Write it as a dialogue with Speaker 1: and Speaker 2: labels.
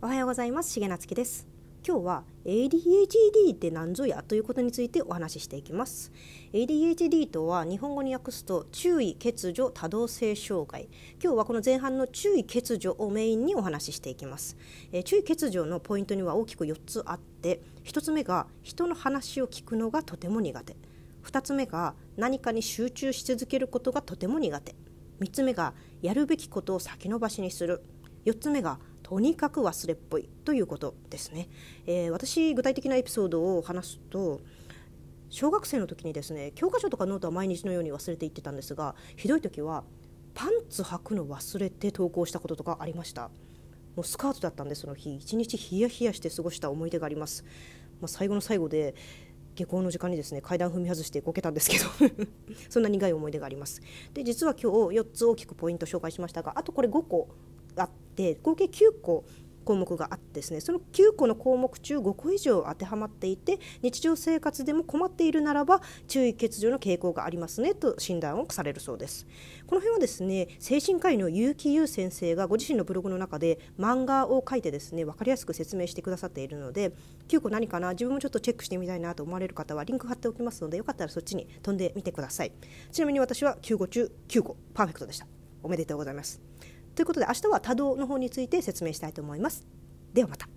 Speaker 1: おはようございます。重夏樹です。今日は ADHD って何ぞやということについてお話ししていきます。ADHD とは日本語に訳すと注意欠如多動性障害。今日はこの前半の注意欠如をメインにお話ししていきます、えー、注意欠如のポイントには大きく4つあって1つ目が人の話を聞くのがとても苦手。2つ目が何かに集中し続けることがとても苦手。3つ目がやるべきことを先延ばしにする。4つ目がとにかく忘れっぽいということですね、えー、私具体的なエピソードを話すと小学生の時にですね教科書とかノートは毎日のように忘れていってたんですがひどい時はパンツ履くの忘れて登校したこととかありました。もうスカートだったんでその日。一日ヒヤヒヤして過ごした思い出があります、まあ、最後の最後で下校の時間にですね階段踏み外してこけたんですけど そんな苦い思い出があります。で実は今日4つ大きくポイント紹介しましたがあとこれ5個あって合計9個項目があってですねその9個の項目中5個以上当てはまっていて日常生活でも困っているならば注意欠如の傾向がありますねと診断をされるそうです。この辺はですね精神科医の結城優先生がご自身のブログの中で漫画を書いてですね分かりやすく説明してくださっているので9個何かな自分もちょっとチェックしてみたいなと思われる方はリンク貼っておきますのでよかったらそっちに飛んでみてください。ちなみに私は9個中9個パーフェクトでした。おめでとうございます。ということで明日は多動の方について説明したいと思います。ではまた。